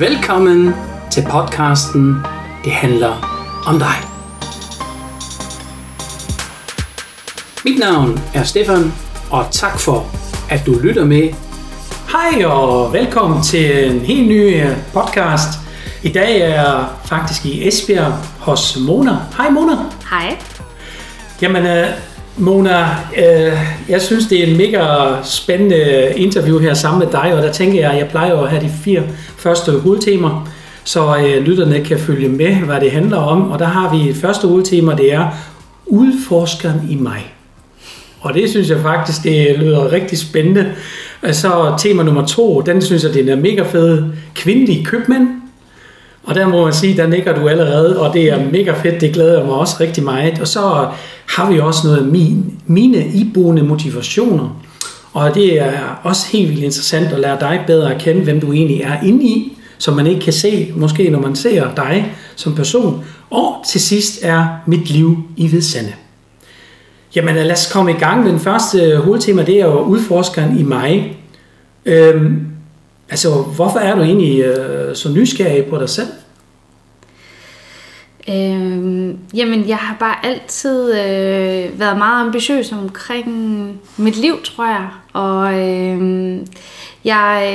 Velkommen til podcasten Det handler om dig. Mit navn er Stefan, og tak for, at du lytter med. Hej og velkommen til en helt ny øh, podcast. I dag er jeg faktisk i Esbjerg hos Mona. Hej Mona. Hej. Jamen, øh, Mona, øh, jeg synes, det er en mega spændende interview her sammen med dig, og der tænker jeg, at jeg plejer at have de fire første hovedtemaer, så øh, lytterne kan følge med, hvad det handler om. Og der har vi et første hovedtema, det er udforskeren i mig. Og det synes jeg faktisk, det lyder rigtig spændende. Så tema nummer to, den synes jeg, det er mega fed. kvindelig købmand. Og der må man sige, der nikker du allerede, og det er mega fedt, det glæder jeg mig også rigtig meget. Og så har vi også noget af min, mine iboende motivationer. Og det er også helt vildt interessant at lære dig bedre at kende, hvem du egentlig er inde i, som man ikke kan se, måske når man ser dig som person. Og til sidst er mit liv i Vedsande. Jamen lad os komme i gang. Den første hovedtema, det er jo udforskeren i mig. Øhm, altså, hvorfor er du egentlig øh, så nysgerrig på dig selv? Øhm, jamen, jeg har bare altid øh, været meget ambitiøs omkring mit liv, tror jeg. Og øh, jeg,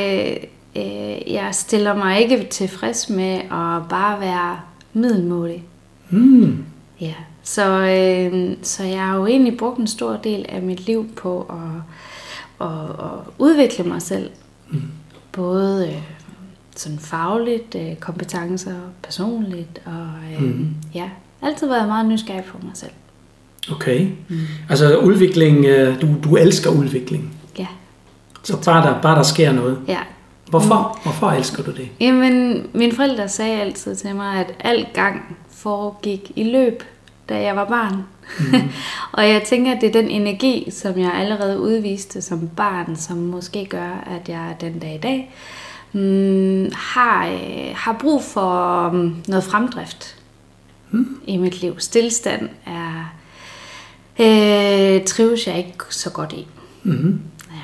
øh, jeg stiller mig ikke tilfreds med at bare være middelmådig. Hmm. Ja, så, øh, så jeg har jo egentlig brugt en stor del af mit liv på at, at, at udvikle mig selv. Mm. Både øh, sådan fagligt, øh, kompetencer, personligt, og øh, Mm. ja, altid været meget nysgerrig på mig selv. Okay. Mm. Altså udvikling, øh, du, du elsker udvikling. Ja, Så bare der, bare der sker noget. ja. Hvorfor? Hvorfor elsker du det? Jamen, mine forældre sagde altid til mig, at al gang foregik i løb, da jeg var barn. Mm. og jeg tænker, at det er den energi, som jeg allerede udviste som barn, som måske gør, at jeg den dag i dag mm, har, øh, har brug for um, noget fremdrift Mm. i mit liv. Stilstand er øh, trives jeg ikke så godt i. Mm-hmm. Ja,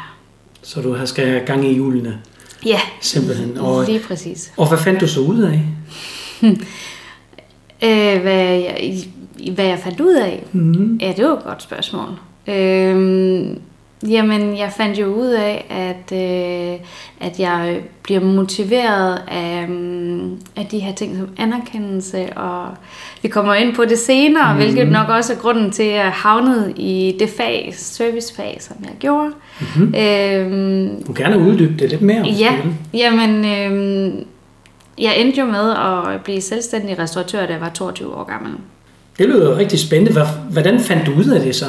Så du har- skal have gang i hjulene, ja simpelthen. Og, lige præcis. og hvad fandt du så ud af? Øh, hvad, jeg, hvad jeg fandt ud af? Mm-hmm. Ja, det var et godt spørgsmål. Øhm, jamen, jeg fandt jo ud af, at, øh, at jeg bliver motiveret af, um, af de her ting som anerkendelse, og vi kommer ind på det senere, mm. hvilket nok også er grunden til, at jeg havnede i det fag, servicefag, som jeg gjorde. Mm-hmm. Øhm, Du gerne uddybe det lidt mere. Ja, jamen, øhm, jeg endte jo med at blive selvstændig restauratør, da jeg var 22 år gammel. Det lyder rigtig spændende. Hvordan fandt du ud af det så?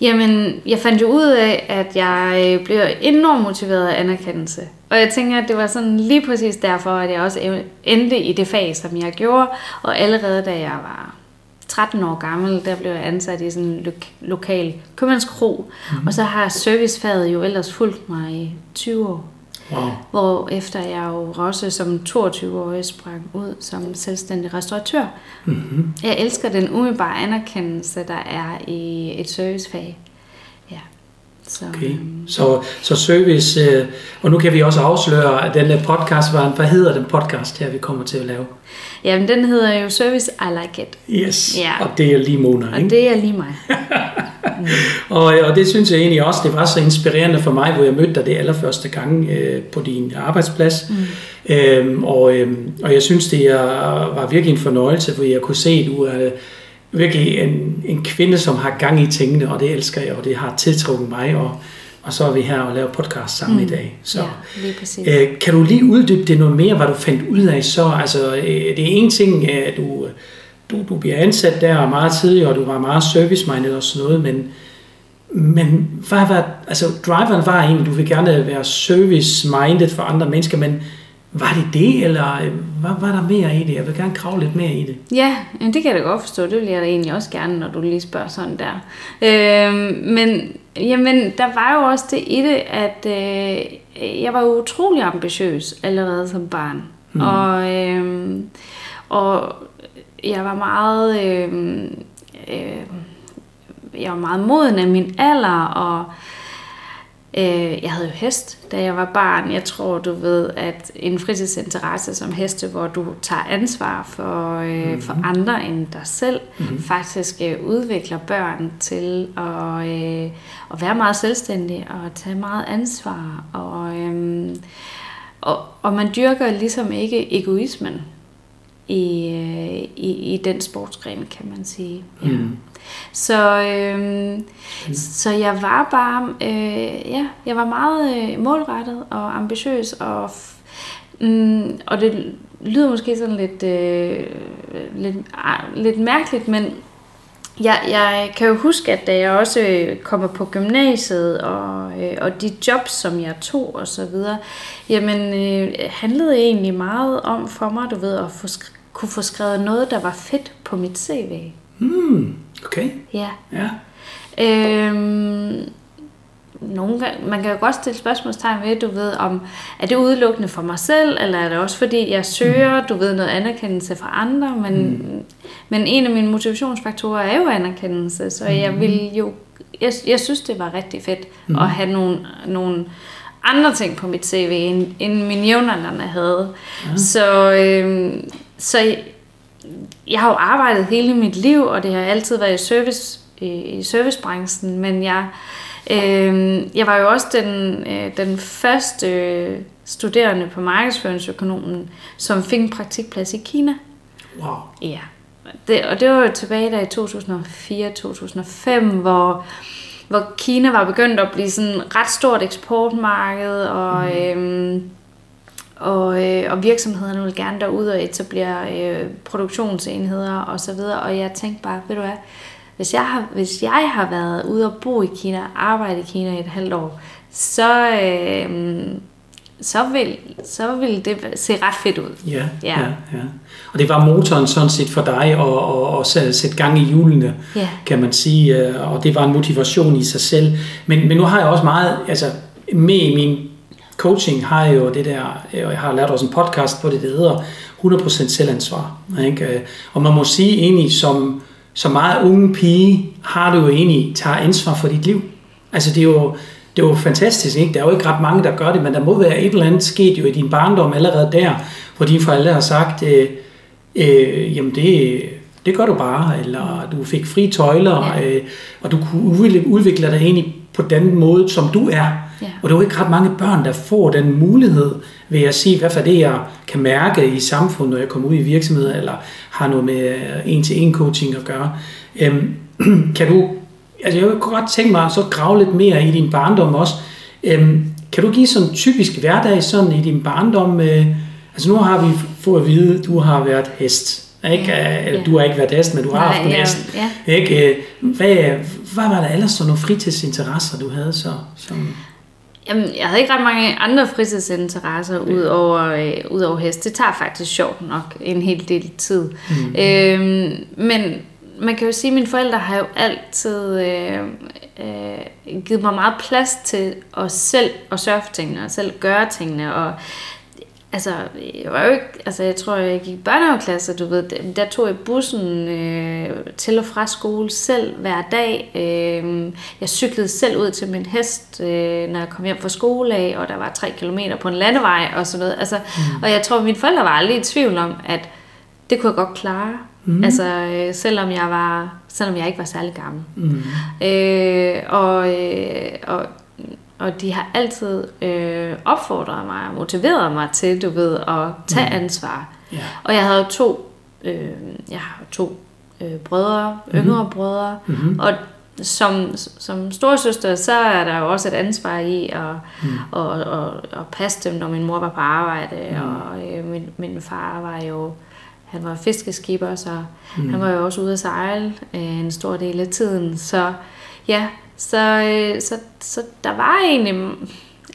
Jamen, jeg fandt jo ud af, at jeg øh, blev enormt motiveret af anerkendelse. Og jeg tænker, at det var sådan lige præcis derfor, at jeg også endte i det fag, som jeg gjorde. Og allerede da jeg var 13 år gammel, der blev jeg ansat i sådan en lo- lokal købmandskro. Mm-hmm. Og så har servicefaget jo ellers fulgt mig i 20 år. Wow. Hvor efter jeg jo også som 22-årig sprang ud som selvstændig restauratør. Mm-hmm. Jeg elsker den umiddelbare anerkendelse, der er i et servicefag. Ja. Så, Okay. øhm, Så, så service, øh, og nu kan vi også afsløre, at den podcast var en, hvad hedder den podcast her, vi kommer til at lave? Jamen, den hedder jo Service I Like It. Yes, Ja. og det er lige Mona, Og ikke? det er lige mig. Og, og det synes jeg egentlig også, det var så inspirerende for mig, hvor jeg mødte dig det allerførste gang øh, på din arbejdsplads. Mm. Øhm, og, øhm, og jeg synes, det er, var virkelig en fornøjelse, hvor jeg kunne se, at du er virkelig en, en kvinde, som har gang i tingene, og det elsker jeg, og det har tiltrukket mig, og, og så er vi her og laver podcast sammen mm. i dag. Så. Ja, lige præcis. Øh, kan du lige uddybe det noget mere, hvad du fandt ud af så? Altså, øh, det er en ting, at du, du, du bliver ansat der meget tidligere, og du var meget service-minded og sådan noget, men, men hvad var, altså, driveren var egentlig, du vil gerne være service-minded for andre mennesker, men var det det, eller øh, hvad var der mere i det? Jeg vil gerne grave lidt mere i det. Ja, men det kan jeg da godt forstå. Det vil jeg da egentlig også gerne, når du lige spørger sådan der. Øhm, men jamen, der var jo også det i det, at øh, jeg var utrolig ambitiøs allerede som barn. Mm. Og, øh, og jeg var meget... Øh, øh, jeg var meget moden af min alder, og Øh, jeg havde jo hest, da jeg var barn. Jeg tror, du ved, at en fritidsinteresse som heste, hvor du tager ansvar for, øh, mm-hmm. for andre end dig selv, mm-hmm. faktisk øh, udvikler børn til at, øh, at være meget selvstændige og tage meget ansvar. Og, øh, og, og man dyrker ligesom ikke egoismen i, øh, i, i den sportsgren, kan man sige. Ja. Mm. Så, øh, mm. så jeg var bare, øh, ja, jeg var meget øh, målrettet og ambitiøs, og, mm, og det lyder måske sådan lidt, øh, lidt, øh, lidt mærkeligt, men jeg, jeg kan jo huske, at da jeg også kommer på gymnasiet, og, øh, og de jobs, som jeg tog og så videre, jamen øh, handlede egentlig meget om for mig, du ved, at få, kunne få skrevet noget, der var fedt på mit CV. Hmm, okay. Ja. ja. Øhm, nogle gange, man kan jo godt stille spørgsmålstegn ved, du ved, om er det udelukkende for mig selv, eller er det også fordi, jeg søger, mm. du ved, noget anerkendelse fra andre, men, mm. men en af mine motivationsfaktorer er jo anerkendelse, så mm. jeg vil jo, jeg, jeg synes, det var rigtig fedt mm. at have nogle, nogle andre ting på mit CV, end, end mine jævnaldrende havde. Ja. Så, øhm, så jeg har jo arbejdet hele mit liv, og det har altid været i, service, i servicebranchen, men jeg, øh, jeg var jo også den, øh, den første studerende på markedsføringsøkonomen, som fik en praktikplads i Kina. Wow. Ja. Det, og det var jo tilbage der i 2004-2005, hvor, hvor Kina var begyndt at blive sådan et ret stort eksportmarked, og... Mm. Øh, og, øh, og virksomhederne vil gerne derud og etablere øh, produktionsenheder og så videre. Og jeg tænkte bare, ved du hvad, hvis jeg har, hvis jeg har været ude og bo i Kina, arbejde i Kina i et halvt år, så, øh, så, vil, så vil det se ret fedt ud. Ja, ja. ja, ja. Og det var motoren sådan set for dig at, at, at sætte gang i hjulene, ja. kan man sige. Øh, og det var en motivation i sig selv. Men, men nu har jeg også meget altså, med i min coaching har jo det der, og jeg har lært også en podcast på det, der hedder 100% selvansvar. Ikke? Og man må sige egentlig, som, som meget unge pige, har du jo egentlig tager ansvar for dit liv. Altså det er jo, det er jo fantastisk, ikke? Der er jo ikke ret mange, der gør det, men der må være et eller andet sket jo i din barndom allerede der, hvor dine forældre har sagt, øh, øh, jamen det, det gør du bare, eller du fik fri tøjler, ja. øh, og du kunne udvikle dig egentlig på den måde, som du er. Ja. Og der er jo ikke ret mange børn, der får den mulighed ved at sige, hvad for det jeg kan mærke i samfundet, når jeg kommer ud i virksomheder, eller har noget med en-til-en coaching at gøre. Øhm, kan du, altså jeg kunne godt tænke mig at så grave lidt mere i din barndom også. Øhm, kan du give sådan en typisk hverdag sådan i din barndom? Øh, altså nu har vi fået at vide, at du har været hest. Ikke? Ja, Eller, ja. Du har ikke været hest, men du har Nej, haft en hest. Ja. Ikke? Hvad, hvad var der ellers så nogle fritidsinteresser, du havde så? Som Jamen, jeg havde ikke ret mange andre fritidsinteresser ud over, øh, ud over hest. Det tager faktisk sjovt nok en hel del tid. Mm. Øhm, men man kan jo sige, at mine forældre har jo altid øh, øh, givet mig meget plads til at selv at sørge for tingene, og selv gøre tingene, og Altså, jeg var jo ikke, altså jeg tror, jeg gik i børnehaveklasse, du ved, der tog jeg bussen øh, til og fra skole selv hver dag. Øh, jeg cyklede selv ud til min hest, øh, når jeg kom hjem fra skole af, og der var tre kilometer på en landevej og sådan noget. Altså, mm. Og jeg tror, mine forældre var aldrig i tvivl om, at det kunne jeg godt klare. Mm. Altså, øh, selvom jeg var, selvom jeg ikke var særlig gammel. Mm. Øh, og, øh, og og de har altid øh, opfordret mig og motiveret mig til, du ved, at tage mm. ansvar. Yeah. Og jeg havde to, øh, jeg har to øh, brødre, mm-hmm. yngre brødre, mm-hmm. og som, som storsøster, så er der jo også et ansvar i at, mm. at, at, at passe dem, når min mor var på arbejde, mm. og øh, min, min far var jo, han var fiskeskiber, så mm. han var jo også ude at sejle øh, en stor del af tiden, så ja, så, øh, så, så der var egentlig...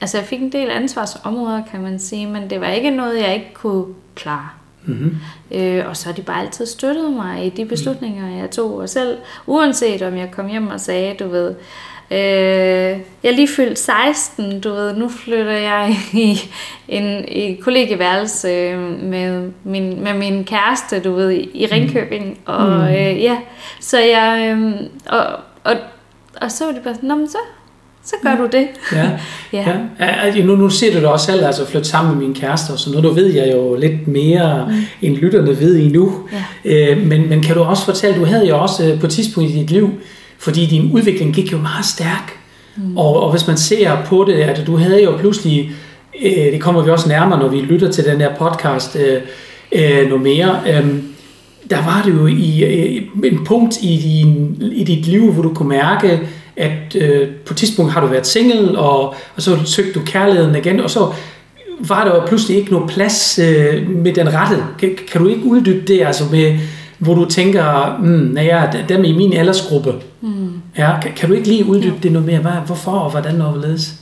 Altså, jeg fik en del ansvarsområder, kan man sige, men det var ikke noget, jeg ikke kunne klare. Mm-hmm. Øh, og så har de bare altid støttet mig i de beslutninger, jeg tog. Og selv, uanset om jeg kom hjem og sagde, du ved, øh, jeg er lige fyldt 16, du ved, nu flytter jeg i en i kollegeværelse øh, med, min, med min kæreste, du ved, i Ringkøbing. Mm. Og mm. øh, ja, så jeg, øh, og, og og så var det bare sådan, men så, så gør du det. Ja. Ja. ja. ja. Nu, nu ser du det også selv, altså flytte sammen med min kæreste og sådan noget. Nu ved jeg jo lidt mere, mm. end lytterne ved endnu. Ja. Øh, men, men kan du også fortælle, du havde jo også øh, på et tidspunkt i dit liv, fordi din udvikling gik jo meget stærk. Mm. Og, og hvis man ser på det, at du havde jo pludselig, øh, det kommer vi også nærmere, når vi lytter til den her podcast øh, øh, noget mere, øh, der var det jo i øh, en punkt i, din, i dit liv, hvor du kunne mærke, at øh, på et tidspunkt har du været single, og, og så søgte du kærligheden igen, og så var der jo pludselig ikke nogen plads øh, med den rette. Kan, kan du ikke uddybe det, altså med, hvor du tænker, mm, naja, dem i min aldersgruppe, mm. ja, kan, kan du ikke lige uddybe ja. det noget mere? Hvad, hvorfor og hvordan og hvorledes?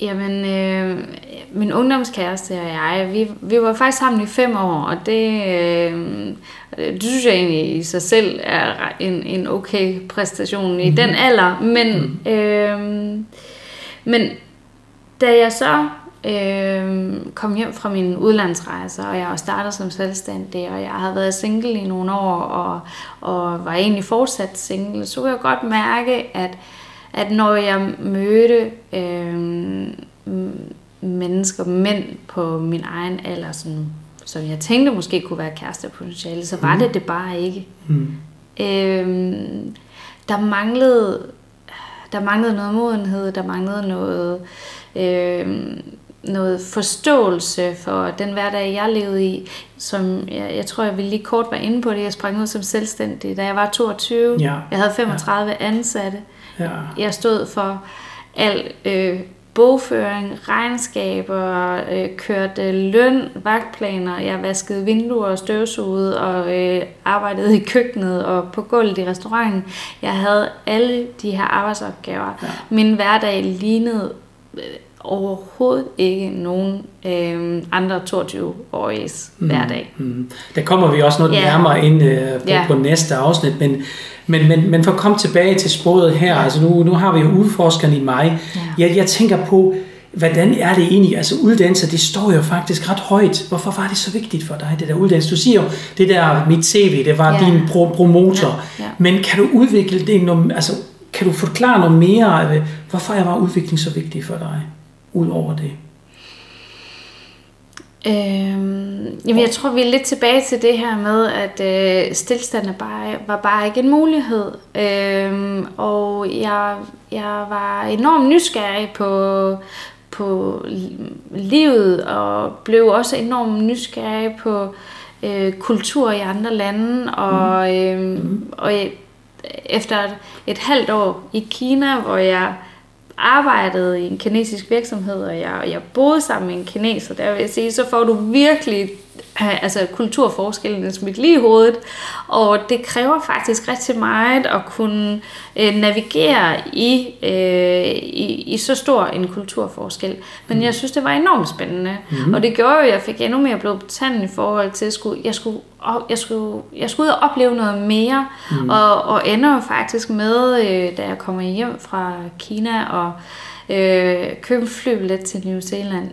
Jamen, øh, min ungdomskæreste og jeg, vi, vi var faktisk sammen i fem år, og det, øh, det synes jeg egentlig i sig selv er en, en okay præstation mm. i den mhm. alder. Men, mm. øh, men da jeg så øh, kom hjem fra min udlandsrejse, og jeg startede som selvstændig, og jeg havde været single i nogle år, og, og var egentlig fortsat single, så kunne jeg godt mærke, at at når jeg mødte øh, mennesker, mænd på min egen alder, som, som jeg tænkte måske kunne være kærestepotentiale, så var mm. det det bare ikke. Mm. Øh, der manglede der manglede noget modenhed, der manglede noget, øh, noget forståelse for den hverdag, jeg levede i, som jeg, jeg tror, jeg ville lige kort være inde på det. Jeg sprang ud som selvstændig, da jeg var 22. Ja. Jeg havde 35 ja. ansatte. Ja. Jeg stod for al øh, bogføring, regnskaber, øh, kørte løn, vagtplaner, jeg vaskede vinduer og støvsugede og øh, arbejdede i køkkenet og på gulvet i restauranten. Jeg havde alle de her arbejdsopgaver. Ja. Min hverdag lignede øh, overhovedet ikke nogen øh, andre 22-årige mm, hverdag. Mm. Der kommer vi også noget yeah. nærmere ind øh, på, yeah. på næste afsnit, men, men, men, men for at komme tilbage til sporet her, yeah. altså nu, nu har vi jo udforskeren i mig. Yeah. Jeg, jeg tænker på, hvordan er det egentlig, altså uddannelse, det står jo faktisk ret højt. Hvorfor var det så vigtigt for dig, det der uddannelse? Du siger jo, det der mit CV, det var yeah. din pro- promotor. Yeah. Yeah. Men kan du udvikle det, altså kan du forklare noget mere, hvorfor var udvikling så vigtig for dig? Ud over det? Øhm, jamen jeg tror, vi er lidt tilbage til det her med, at øh, stillstanden bare, var bare ikke en mulighed. Øhm, og jeg, jeg var enormt nysgerrig på, på livet, og blev også enormt nysgerrig på øh, kultur i andre lande. Og, øh, mm. og efter et, et halvt år i Kina, hvor jeg arbejdede i en kinesisk virksomhed, og jeg, jeg boede sammen med en kineser, der vil jeg sige, så får du virkelig altså kulturforskellen smidt lige i hovedet, og det kræver faktisk rigtig meget at kunne øh, navigere i, øh, i, i så stor en kulturforskel. Men mm. jeg synes, det var enormt spændende, mm. og det gjorde jo, at jeg fik endnu mere blod på tanden i forhold til, at jeg skulle, jeg skulle, jeg skulle, jeg skulle ud og opleve noget mere, mm. og, og ender jo faktisk med, øh, da jeg kommer hjem fra Kina og øh, købe flybillet til New Zealand,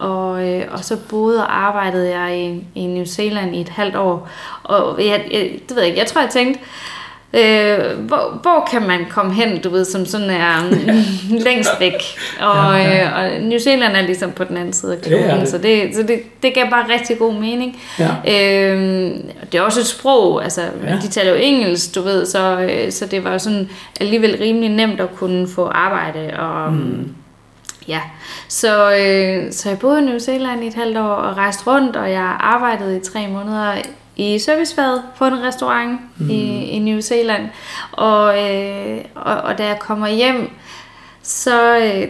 og, øh, og så boede og arbejdede jeg i, i New Zealand i et halvt år. Og jeg, jeg, det ved jeg ikke, jeg tror jeg tænkte, øh, hvor, hvor kan man komme hen, du ved, som sådan er længst væk. Og, ja, ja. Øh, og New Zealand er ligesom på den anden side af kloden, det det. så, det, så det, det gav bare rigtig god mening. Ja. Øh, det er også et sprog, altså ja. de taler jo engelsk, du ved, så, øh, så det var sådan alligevel rimelig nemt at kunne få arbejde og... Mm Ja, så, øh, så jeg boede i New Zealand i et halvt år og rejste rundt, og jeg arbejdede i tre måneder i servicefaget på en restaurant mm. i, i New Zealand. Og, øh, og, og da jeg kommer hjem, så, øh,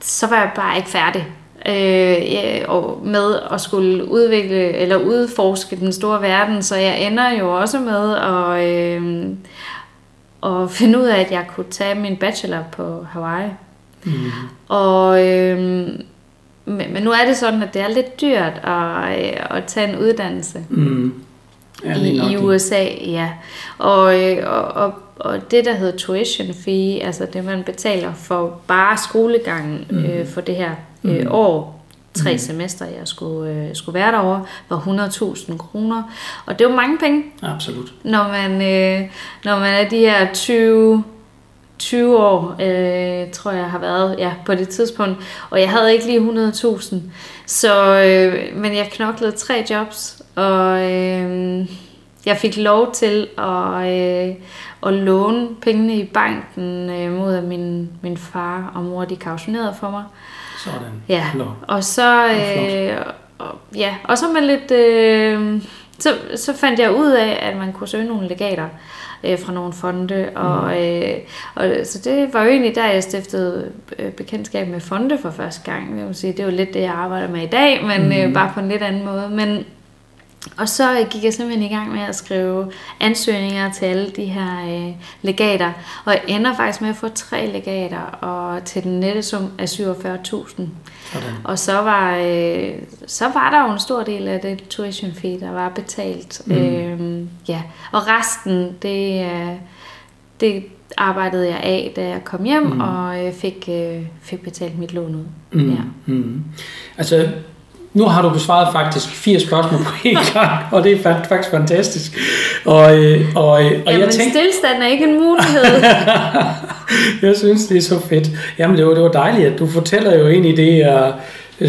så var jeg bare ikke færdig øh, ja, og med at skulle udvikle eller udforske den store verden, så jeg ender jo også med at, øh, at finde ud af, at jeg kunne tage min bachelor på Hawaii. Mm. Og, øh, men, men nu er det sådan, at det er lidt dyrt at, øh, at tage en uddannelse mm. ja, i, i USA. Ja. Og, øh, og, og, og det, der hedder tuition fee, altså det, man betaler for bare skolegangen mm. øh, for det her øh, mm. år, tre mm. semester, jeg skulle, øh, skulle være derovre, var 100.000 kroner. Og det er jo mange penge. Absolut. Når man, øh, når man er de her 20 20 år, øh, tror jeg har været ja, på det tidspunkt. Og jeg havde ikke lige 100.000. Så, øh, men jeg knoklede tre jobs, og øh, jeg fik lov til at, øh, at låne pengene i banken øh, mod at min, min far og mor de kautionerede for mig. Sådan. Ja, og så, øh, og, ja, og så med lidt, øh, så, så fandt jeg ud af, at man kunne søge nogle legater øh, fra nogle fonde, og, mm. øh, og så det var jo egentlig der, jeg stiftede øh, bekendtskab med fonde for første gang. Jeg vil sige, det er jo lidt det, jeg arbejder med i dag, men mm. øh, bare på en lidt anden måde. Men og så gik jeg simpelthen i gang med at skrive ansøgninger til alle de her øh, legater. Og jeg ender faktisk med at få tre legater og til den nette sum af 47.000. Og så var, øh, så var der jo en stor del af det tuition fee, der var betalt. Mm. Øhm, ja. Og resten, det, øh, det arbejdede jeg af, da jeg kom hjem, mm. og øh, fik, øh, fik betalt mit lån ud. Mm. Ja. Mm. Altså, nu har du besvaret faktisk fire spørgsmål på en gang, og det er faktisk fantastisk. Og, øh, og, øh, og Jamen, jeg tænkte, stillstand er ikke en mulighed. jeg synes, det er så fedt. Jamen, det var, det var dejligt, at du fortæller jo egentlig det, uh,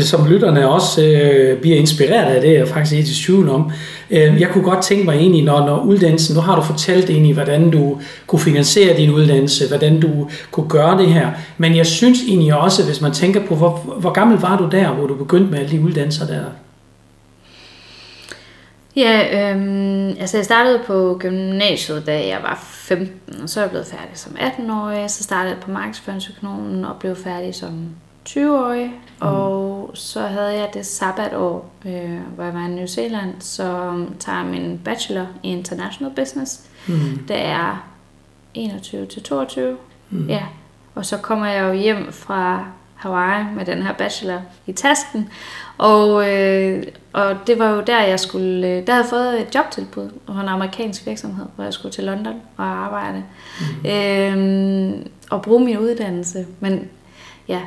som lytterne også øh, bliver inspireret af det, er jeg faktisk helt i tvivl om. Øh, jeg kunne godt tænke mig egentlig, når, når uddannelsen, nu har du fortalt egentlig, hvordan du kunne finansiere din uddannelse, hvordan du kunne gøre det her, men jeg synes egentlig også, hvis man tænker på, hvor, hvor gammel var du der, hvor du begyndte med alle de uddannelser der? Ja, øhm, altså jeg startede på gymnasiet, da jeg var 15, og så er jeg blevet færdig som 18-årig. Så startede jeg på markedsføringsøkonomen og blev færdig som 20-årig, mm. og så havde jeg det sabbatår, øh, hvor jeg var i New Zealand, så tager min bachelor i International Business. Mm. Det er 21 til 22. Mm. Ja. Og så kommer jeg jo hjem fra Hawaii med den her bachelor i tasken. Og, øh, og det var jo der, jeg skulle... Øh, der havde jeg fået et jobtilbud på en amerikansk virksomhed, hvor jeg skulle til London og arbejde. Mm. Øh, og bruge min uddannelse. Men ja,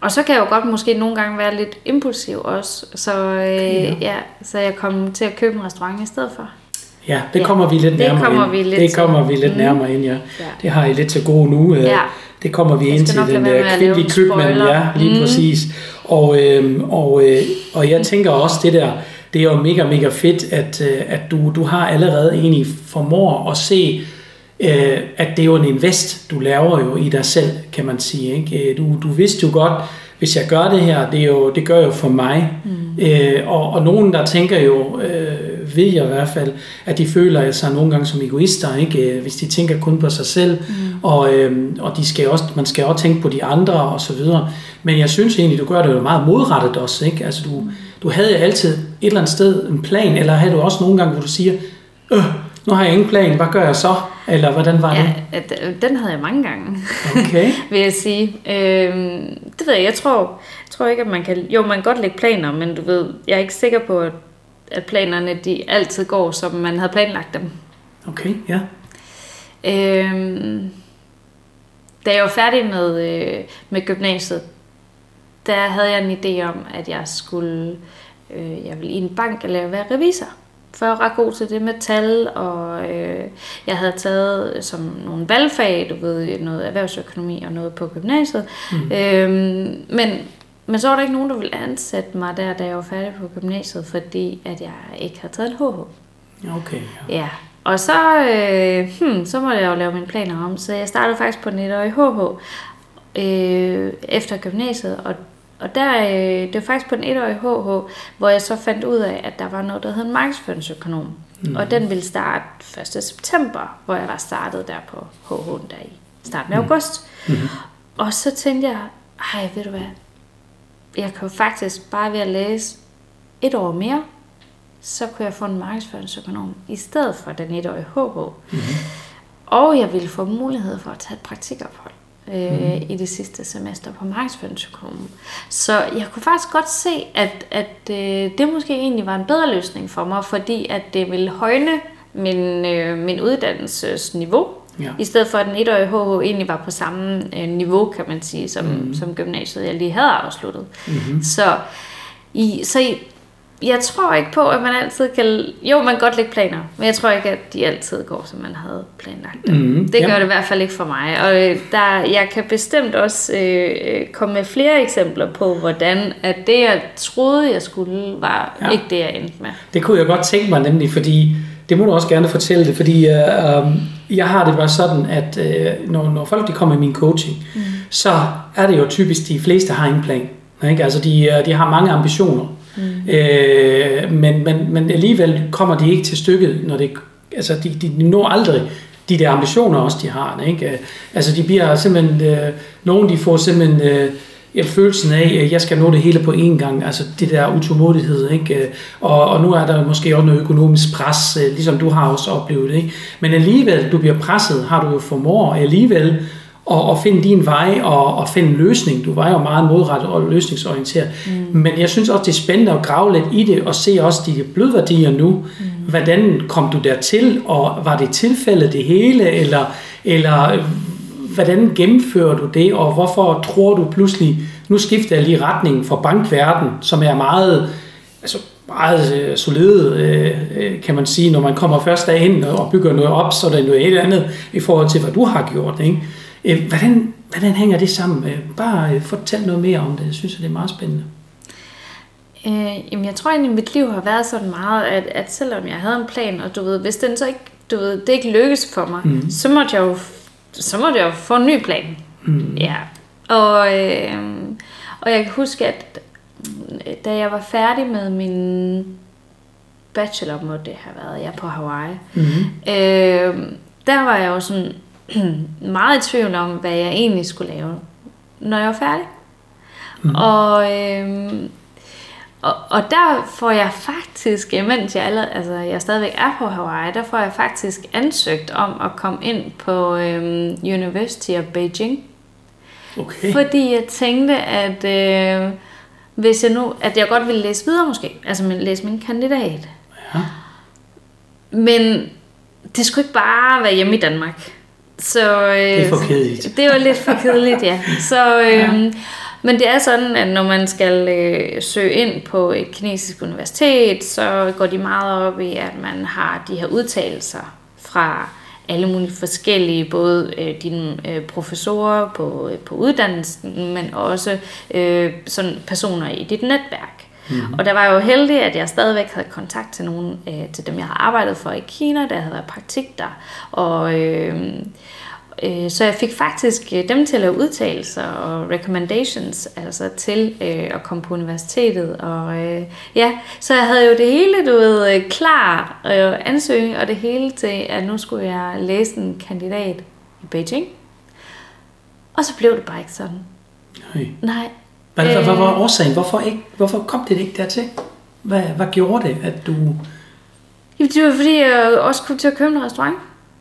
og så kan jeg jo godt måske nogle gange være lidt impulsiv også, så, øh, ja. ja, så jeg kom til at købe en restaurant i stedet for. Ja, det kommer ja, vi lidt nærmere det kommer ind. Vi lidt det kommer vi lidt mm. nærmere ind, ja. ja. Det har I lidt til gode nu. Øh, ja. Det kommer vi ind til den der kvindelige købmand, ja, lige mm. præcis. Og, øh, og, øh, og jeg tænker også det der, det er jo mega, mega fedt, at, øh, at du, du har allerede egentlig formår at se øh, at det er jo en invest, du laver jo i dig selv, kan man sige. Ikke? Øh, du, du vidste jo godt, hvis jeg gør det her, det, er jo, det gør jo for mig. Mm. Øh, og, og nogen, der tænker jo, øh, ved jeg i hvert fald, at de føler sig nogle gange som egoister, ikke? Øh, hvis de tænker kun på sig selv, mm. og, øh, og de skal også, man skal også tænke på de andre og så videre. Men jeg synes egentlig, du gør det jo meget modrettet også. Ikke? Altså, du, du havde altid et eller andet sted en plan, eller havde du også nogle gange, hvor du siger, øh, nu har jeg ingen plan, hvad gør jeg så? Eller hvordan var det? Ja, den havde jeg mange gange, okay. vil jeg sige. Øhm, det ved jeg, jeg tror, jeg tror ikke, at man kan... Jo, man kan godt lægge planer, men du ved, jeg er ikke sikker på, at planerne de altid går, som man havde planlagt dem. Okay, ja. Øhm, da jeg var færdig med, øh, med gymnasiet, der havde jeg en idé om, at jeg skulle øh, jeg ville i en bank eller være revisor var ret god til det med tal, og øh, jeg havde taget som nogle valgfag, du ved, noget erhvervsøkonomi og noget på gymnasiet. Mm. Øhm, men, men så var der ikke nogen, der ville ansætte mig der, da jeg var færdig på gymnasiet, fordi at jeg ikke havde taget en HH. Okay. Ja. ja. Og så, øh, hmm, så måtte jeg jo lave mine planer om, så jeg startede faktisk på en etårig HH øh, efter gymnasiet, og og der, øh, det var faktisk på den etårige HH, hvor jeg så fandt ud af, at der var noget, der hed en markedsføringsøkonom. Mm. Og den ville starte 1. september, hvor jeg var startet der på HH der i starten af mm. august. Mm. Og så tænkte jeg, ej, ved du hvad, jeg kan jo faktisk bare ved at læse et år mere, så kunne jeg få en markedsføringsøkonom i stedet for den etårige HH. Mm. Og jeg ville få mulighed for at tage et praktikophold øh, mm. i det sidste semester på markedsføringsøkonomen. Så jeg kunne faktisk godt se, at, at øh, det måske egentlig var en bedre løsning for mig, fordi at det ville højne min, øh, min uddannelsesniveau, Ja. I stedet for at den etårige HH egentlig var på samme øh, niveau, kan man sige, som, mm. som gymnasiet, jeg lige havde afsluttet. Mm-hmm. Så, i, så i, jeg tror ikke på, at man altid kan... Jo, man kan godt lægge planer, men jeg tror ikke, at de altid går, som man havde planlagt dem. Mhm, Det gør ja. det i hvert fald ikke for mig. Og øh, der, jeg kan bestemt også øh, øh, komme med flere eksempler på, hvordan at det, jeg troede, jeg skulle, var Ja. ikke det, jeg endte med. Det kunne jeg godt tænke mig nemlig, fordi det må du også gerne fortælle det, fordi øh, øh, jeg har det bare sådan, at øh, når, når folk de kommer i min coaching, mm. så er det jo typisk, de fleste har en plan. Ikke? Altså de, øh, de har mange ambitioner, mm. øh, men, men, men alligevel kommer de ikke til stykket, når det, altså de, de når aldrig de der ambitioner også, de har. Ikke? Øh, altså de bliver simpelthen, øh, nogen de får simpelthen øh, ja, følelsen af, at jeg skal nå det hele på én gang, altså det der utålmodighed, ikke? Øh, og, og nu er der måske også noget økonomisk pres, øh, ligesom du har også oplevet, ikke? Men alligevel, du bliver presset, har du jo formår alligevel at, at finde din vej og, og finde en løsning. Du var jo meget modrettet og løsningsorienteret. Mm. Men jeg synes også, det er spændende at grave lidt i det og se også de blødværdier nu. Mm. Hvordan kom du dertil, og var det tilfældet det hele, eller, eller hvordan gennemfører du det, og hvorfor tror du pludselig, nu skifter jeg lige retningen for bankverden, som er meget, altså meget øh, solide, øh, øh, kan man sige, når man kommer først derind og bygger noget op, så er der noget helt andet i forhold til, hvad du har gjort. Ikke? Øh, hvordan, hvordan hænger det sammen? Øh, Bare øh, fortæl noget mere om det, jeg synes, det er meget spændende. Øh, jamen, jeg tror egentlig, at mit liv har været sådan meget, at, at selvom jeg havde en plan, og du ved, hvis den så ikke, du ved, det ikke lykkes for mig, mm. så måtte jeg jo, så måtte jeg jo få en ny plan. Mm. Ja. Og, øh, og jeg kan huske, at da jeg var færdig med min bachelor, må det have været, jeg på Hawaii, Mm-hmm. øh, der var jeg jo sådan meget i tvivl om, hvad jeg egentlig skulle lave, når jeg var færdig. Mm. Og, øh, og, og der får jeg faktisk, mens jeg, allerede, altså jeg stadigvæk er på Hawaii, der får jeg faktisk ansøgt om at komme ind på øh, University of Beijing. Okay. Fordi jeg tænkte, at øh, hvis jeg nu, at jeg godt ville læse videre måske, altså min- læse min kandidat. Ja. Men det skulle ikke bare være hjemme i Danmark. Så, øh, Det er for kedeligt. Det var lidt for kedeligt, ja. Så, øh, ja. Men det er sådan, at når man skal øh, søge ind på et kinesisk universitet, så går de meget op i, at man har de her udtalelser fra alle mulige forskellige, både øh, dine øh, professorer på, øh, på uddannelsen, men også øh, sådan personer i dit netværk. Mm-hmm. Og der var jeg jo heldig, at jeg stadigvæk havde kontakt til nogle øh, til dem, jeg har arbejdet for i Kina, der havde været praktik der. Og, øh, øh, så jeg fik faktisk øh, dem til at lave udtalelser og recommendations altså til øh, at komme på universitetet. Og, øh, ja, så jeg havde jo det hele, du ved, øh, klar øh, ansøgning og det hele til, at nu skulle jeg læse en kandidat i Beijing. Og så blev det bare ikke sådan. Nej. Nej. Hvad, hvad, hvad var Øh, årsagen? Hvorfor, ikke, hvorfor kom det ikke dertil? Hvad, hvad gjorde det, at du... Jamen, det var fordi, jeg også kunne til at købe en restaurant.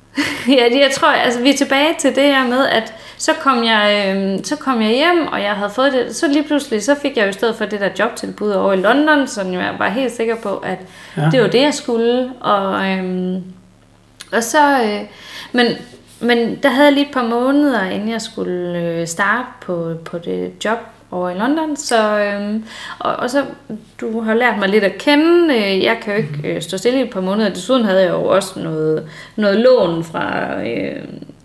ja, det, jeg tror, altså vi er tilbage til det her med, at så kom, jeg, øh, så kom jeg hjem, og jeg havde fået det, så lige pludselig, så fik jeg jo i stedet for det der jobtilbud over i London, så jeg var helt sikker på, at ja. det var det, jeg skulle. Og, øh, og så, øh, men, men der havde jeg lige et par måneder, inden jeg skulle øh, starte på, på det job over i London. Så, øh, og, og så, du har lært mig lidt at kende. Øh, Jeg kan jo ikke øh, stå stille i et par måneder. Desuden havde jeg jo også noget, noget lån fra, øh,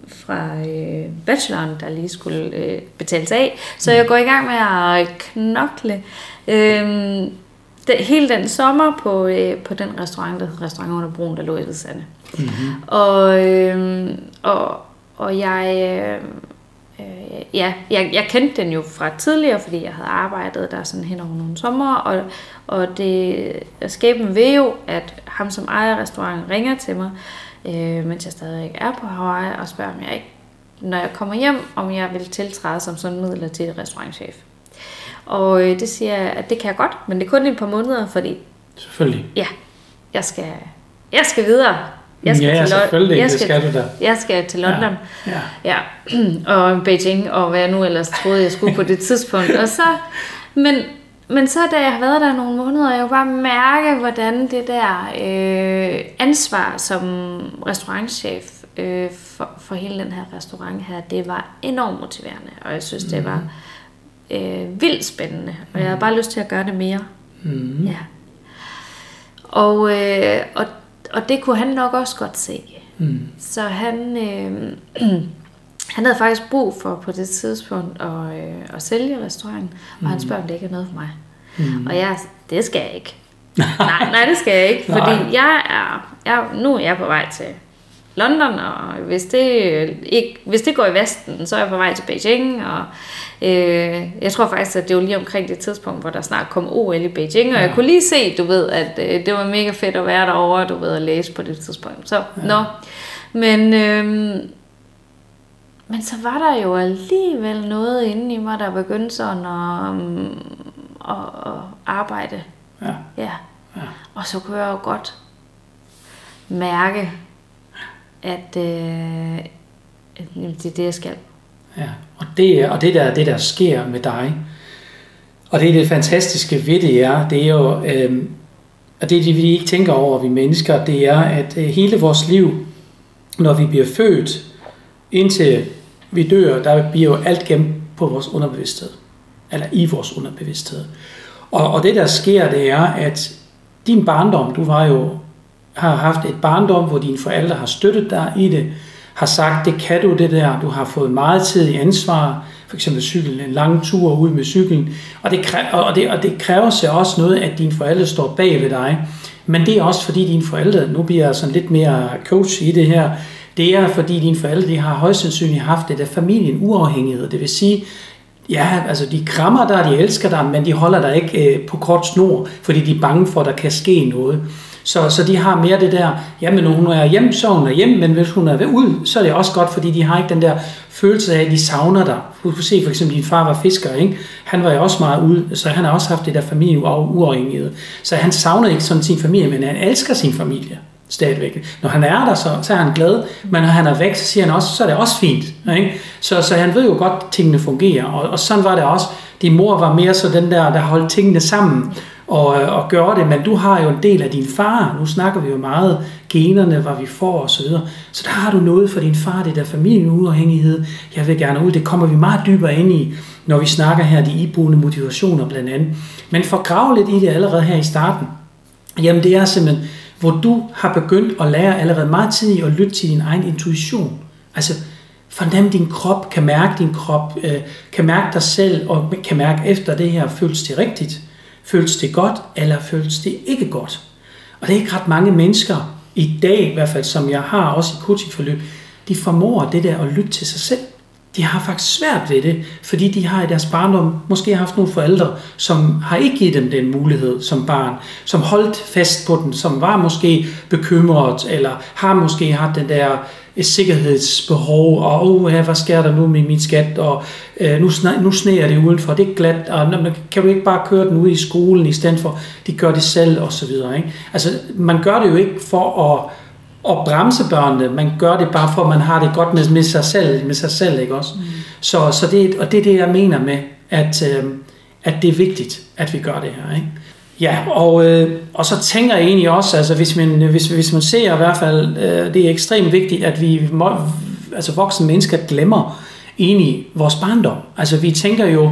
fra øh, bacheloren, der lige skulle øh, betales af. Så jeg går i gang med at knokle. Øh, det, hele den sommer på, øh, på den restaurant, der hed Restaurant under broen, der lå i Ridsande. Mm-hmm. Og, øh, og, og jeg, øh, øh, ja, jeg, jeg kendte den jo fra tidligere, fordi jeg havde arbejdet der sådan hen over nogle sommer, og, og det skæbnen ved jo, at ham som ejer restauranten ringer til mig, øh, mens jeg stadig er på Hawaii, og spørger, om jeg ikke, når jeg kommer hjem, om jeg vil tiltræde som sådan midlertidig restaurantchef. Og øh, det siger jeg, at det kan jeg godt, men det er kun i et par måneder, fordi Selvfølgelig. ja, jeg skal, jeg skal videre. Jeg skal ja, til selvfølgelig. jeg det skal, skal du da. jeg skal til London. Ja. Ja, og Beijing, og hvad jeg nu ellers troede, jeg skulle på det tidspunkt. Og så, men, men så da jeg har været der nogle måneder, jeg kunne bare mærke, hvordan det der øh, ansvar som restaurantchef øh, for, for hele den her restaurant her, det var enormt motiverende. Og jeg synes, det var øh, vildt spændende. Og jeg har bare lyst til at gøre det mere. Mm. Ja. Og, øh, og, og det kunne han nok også godt se. Mm. Så han, øh, han havde faktisk brug for på det tidspunkt at, øh, at sælge restauranten, og han spørger, om det ikke er noget for mig. Mm. Og jeg, det skal jeg ikke. nej, nej, det skal jeg ikke, fordi jeg er, jeg, nu er jeg på vej til London, og hvis det, øh, ikke, hvis det går i Vesten, så er jeg på vej til Beijing, og øh, jeg tror faktisk, at det var lige omkring det tidspunkt, hvor der snart kom OL i Beijing, og ja. jeg kunne lige se, du ved, at øh, det var mega fedt at være derovre, du ved, at læse på det tidspunkt. Så, ja. nå. Men, øh, men så var der jo alligevel noget inde i mig, der begyndte sådan at, um, at, at arbejde. Ja. Ja. Ja. Og så kunne jeg jo godt mærke, at øh, det er det, jeg skal. Ja, og det, er- og det der, det der sker med dig, og det er det fantastiske ved det er, det er jo, øh, og det er det, vi ikke tænker over, vi mennesker, det er, at øh, hele vores liv, når vi bliver født, indtil vi dør, der bliver jo alt gemt på vores underbevidsthed, eller i vores underbevidsthed. Og, og det der sker, det er, at din barndom, du var jo, har haft et barndom, hvor dine forældre har støttet dig i det, har sagt, det kan du det der, du har fået meget tid i ansvar, for eksempel cyklen, en lang tur ud med cyklen, og det, kræver, og det, og det kræver sig også noget, at dine forældre står bag ved dig, men det er også fordi dine forældre, nu bliver jeg sådan lidt mere coach i det her, det er fordi dine forældre, de har højst sandsynligt haft det der familien uafhængighed, det vil sige, Ja, altså de krammer dig, de elsker dig, men de holder dig ikke øh, på kort snor, fordi de er bange for, at der kan ske noget. Så, så de har mere det der, jamen når hun er hjemme, så er hun er hjemme, men hvis hun er ved ud, så er det også godt, fordi de har ikke den der følelse af, at de savner dig. Du kunne se for eksempel, din far var fisker, ikke? han var jo også meget ude, så han har også haft det der familie uafhængighed. Så han savner ikke sådan sin familie, men han elsker sin familie stadigvæk. Når han er der, så, så er han glad, men når han er væk, så siger han også, så er det også fint. Ikke? Så, så han ved jo godt, at tingene fungerer, og, og sådan var det også. Din mor var mere så den der, der holdt tingene sammen og, øh, og gøre det, men du har jo en del af din far. Nu snakker vi jo meget generne, hvad vi får og så videre. Så der har du noget for din far, det der familieuafhængighed. Jeg vil gerne ud, det kommer vi meget dybere ind i, når vi snakker her, de iboende motivationer blandt andet. Men for at grave lidt i det allerede her i starten, jamen det er simpelthen, hvor du har begyndt at lære allerede meget tidligt at lytte til din egen intuition. Altså, fornem din krop, kan mærke din krop, øh, kan mærke dig selv, og kan mærke efter det her, føles det rigtigt? Føles det godt, eller føles det ikke godt? Og det er ikke ret mange mennesker, i dag i hvert fald, som jeg har også i coachingforløb, de formår det der at lytte til sig selv. De har faktisk svært ved det, fordi de har i deres barndom måske haft nogle forældre, som har ikke givet dem den mulighed som barn, som holdt fast på den, som var måske bekymret, eller har måske haft den der et sikkerhedsbehov, og oh, ja, hvad sker der nu med min skat, og øh, nu, sne, nu sneer det udenfor, det er glat, og kan du ikke bare køre den ud i skolen, i stedet for, de gør det selv, og så videre. Ikke? Altså, man gør det jo ikke for at, at bremse børnene, man gør det bare for, at man har det godt med, med sig selv, med sig selv, ikke også? Mm. Så, så det, og det er det, jeg mener med, at, øh, at det er vigtigt, at vi gør det her, ikke? Ja, og, øh, og så tænker jeg egentlig også, altså hvis man, hvis, hvis man ser i hvert fald, øh, det er ekstremt vigtigt, at vi, må, altså voksne mennesker glemmer egentlig vores barndom. Altså vi tænker jo,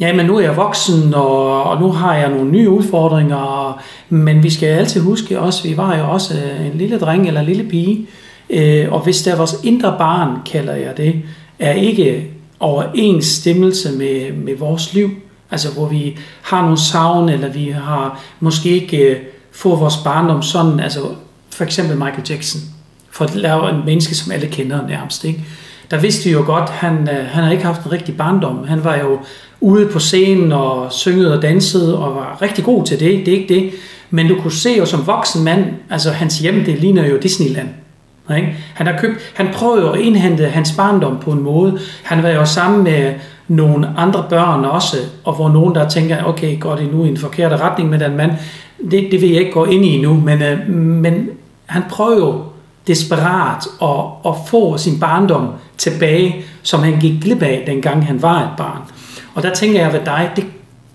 jamen nu er jeg voksen, og, og nu har jeg nogle nye udfordringer, men vi skal altid huske også, vi var jo også øh, en lille dreng eller en lille pige, øh, og hvis der er vores indre barn, kalder jeg det, er ikke overensstemmelse med, med vores liv, Altså hvor vi har nogle savn, eller vi har måske ikke øh, fået vores barndom sådan, altså for eksempel Michael Jackson, for at lave en menneske, som alle kender nærmest, ikke? Der vidste vi jo godt, han, øh, han har ikke haft en rigtig barndom. Han var jo ude på scenen og syngede og dansede og var rigtig god til det, det er ikke det. Men du kunne se jo som voksen mand, altså hans hjem, det ligner jo Disneyland. Ikke? Han har købt, han prøvede jo at indhente hans barndom på en måde. Han var jo sammen med nogle andre børn også, og hvor nogen der tænker, okay, går det nu i en forkert retning med den mand? Det, det vil jeg ikke gå ind i nu, men, øh, men han prøver jo desperat at, at få sin barndom tilbage, som han gik glip af, dengang han var et barn. Og der tænker jeg ved dig, det,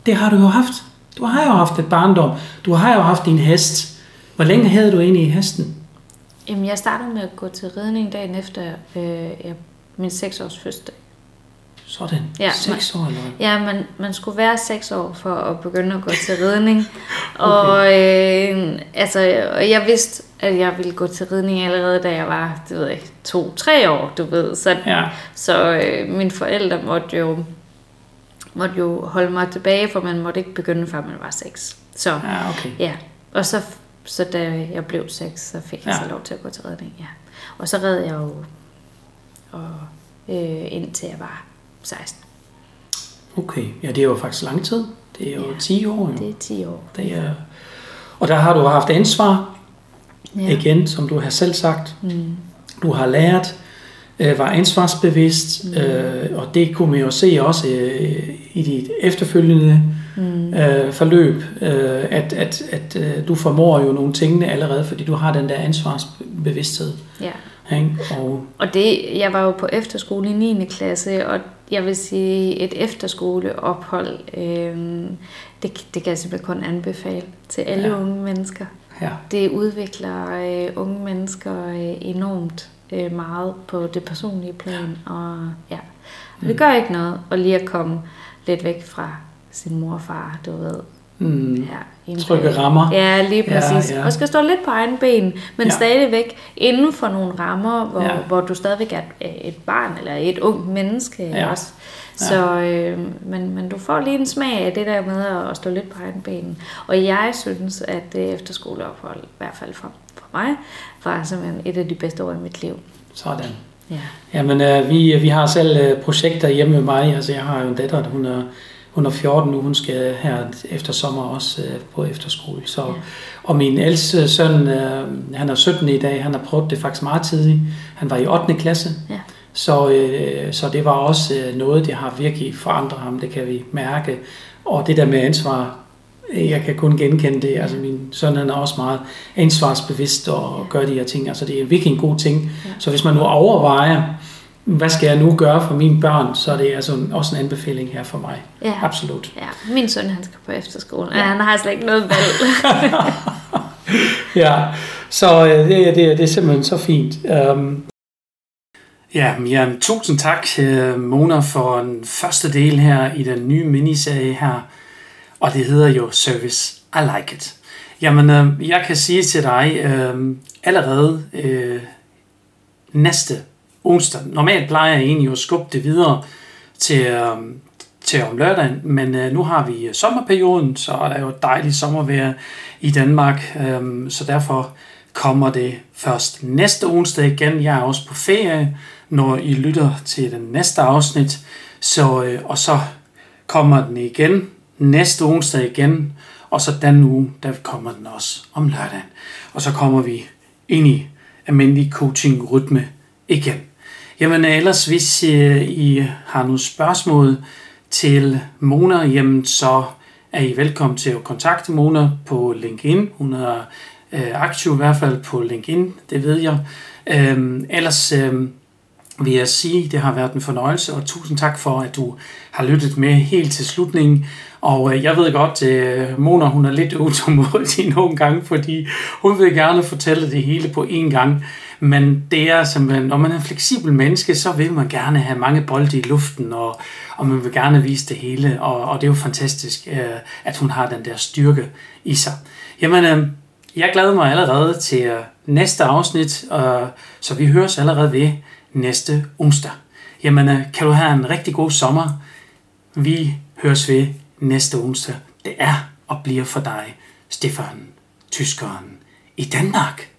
det har du jo haft. Du har jo haft et barndom. Du har jo haft din hest. Hvor længe havde du egentlig i hesten? Jamen, jeg startede med at gå til ridning dagen efter øh, min seksårs fødselsdag. Sådan. Ja, Seks år eller? Ja, man, man skulle være 6 år for at begynde at gå til ridning. Og øh, altså, og jeg vidste, at jeg ville gå til ridning allerede, da jeg var, det ved jeg to-tre år, du ved. Så, Ja. så øh, mine forældre måtte jo, måtte jo holde mig tilbage, for man måtte ikke begynde, før man var 6. Så Ja, okay. ja, og så, så da jeg blev 6, så fik jeg Ja. så lov til at gå til ridning, ja. Og så red jeg jo og, øh, indtil jeg var 16. Okay. Ja, det er jo faktisk lang tid. Det er jo Ja. 10 år jo. Det er 10 år. Det er... Og der har du haft ansvar Ja. igen, som du har selv sagt. Mm. Du har lært, øh, var ansvarsbevidst, Mm. øh, og det kunne man jo se også øh, i dit efterfølgende Mm. øh, forløb, øh, at, at, at øh, du formår jo nogle tingene allerede, fordi du har den der ansvarsbevidsthed. Ja. Ikke? Og Og det, jeg var jo på efterskole i 9. klasse, og jeg vil sige, et efterskoleophold, øh, det, det kan jeg simpelthen kun anbefale til alle Ja. unge mennesker. ja, Det udvikler øh, unge mennesker øh, enormt øh, meget på det personlige plan, og ja, og det gør ikke noget at lige at komme lidt væk fra sin mor og far, du ved. mm, Ja, trygge rammer. Ja, lige Ja, præcis. ja. Ja, Og skal stå lidt på egen ben, men Ja. ja. stadigvæk inden for nogle rammer, hvor, Ja. ja. hvor du stadigvæk er et, et barn eller et ung menneske Ja. ja. også. Så, øh, men, men du får lige en smag af det der med at, at stå lidt på egen ben. Og jeg synes, at det efterskoleophold, i hvert fald for, for mig, var simpelthen et af de bedste år i mit liv. Sådan. Ja. Jamen, øh, vi, vi har selv øh, projekter hjemme med mig. Altså, jeg har jo en datter, hun er, hun er 14 nu. Hun skal her efter sommer også øh, på efterskole. Så, ja. Og min ældste søn, øh, han er 17 i dag. Han har prøvet det faktisk meget tidligt. Han var i 8. klasse. Ja. Så, øh, så det var også øh, noget, det har virkelig forandret ham. Det kan vi mærke. Og det der med ansvar, jeg kan kun genkende det. Altså min søn han er også meget ansvarsbevidst og Ja. gør de her ting. Altså det er virkelig en god ting. Ja. Så hvis man nu overvejer, hvad skal jeg nu gøre for mine børn, så er det altså en- også en anbefaling her for mig. Ja. Absolut. ja. Min søn, han skal på efterskole. Ja. Han har slet ikke noget valg. Ja, så øh, det, det, det er simpelthen så fint. Um, ja, jamen, tusind tak, øh, Mona, for den første del her i den nye miniserie her. Og det hedder jo Service I Like It. Jamen, øh, jeg kan sige til dig, øh, allerede øh, næste onsdag, normalt plejer jeg egentlig at skubbe det videre til, øh, til om lørdagen, men øh, nu har vi øh, sommerperioden, så er der jo dejligt sommervejr i Danmark, øh, så derfor kommer det først næste onsdag igen. Jeg er også på ferie, når I lytter til den næste afsnit, så, øh, og så kommer den igen næste onsdag igen, og så den uge, der kommer den også om lørdagen. Og så kommer vi ind i almindelig coaching-rytme igen. Jamen øh, ellers, hvis øh, I har nogle spørgsmål til Mona, jamen så er I velkommen til at kontakte Mona på LinkedIn. Hun er øh, aktiv i hvert fald på LinkedIn, det ved jeg. Øhm, ellers øh, vil jeg sige, det har været en fornøjelse, og tusind tak for, at du har lyttet med helt til slutningen. Og øh, jeg ved godt, at Mona hun er lidt utålmodig nogle gange, fordi hun vil gerne fortælle det hele på én gang. Men det er simpelthen, når man er en fleksibel menneske, så vil man gerne have mange bolde i luften, og, og man vil gerne vise det hele. Og, og det er jo fantastisk, øh, at hun har den der styrke i sig. Jamen, øh, jeg glæder mig allerede til øh, næste afsnit, øh, så vi høres allerede ved næste onsdag. Jamen, øh, kan du have en rigtig god sommer? Vi høres ved næste onsdag. Det er og bliver for dig, Stefan, tyskeren i Danmark.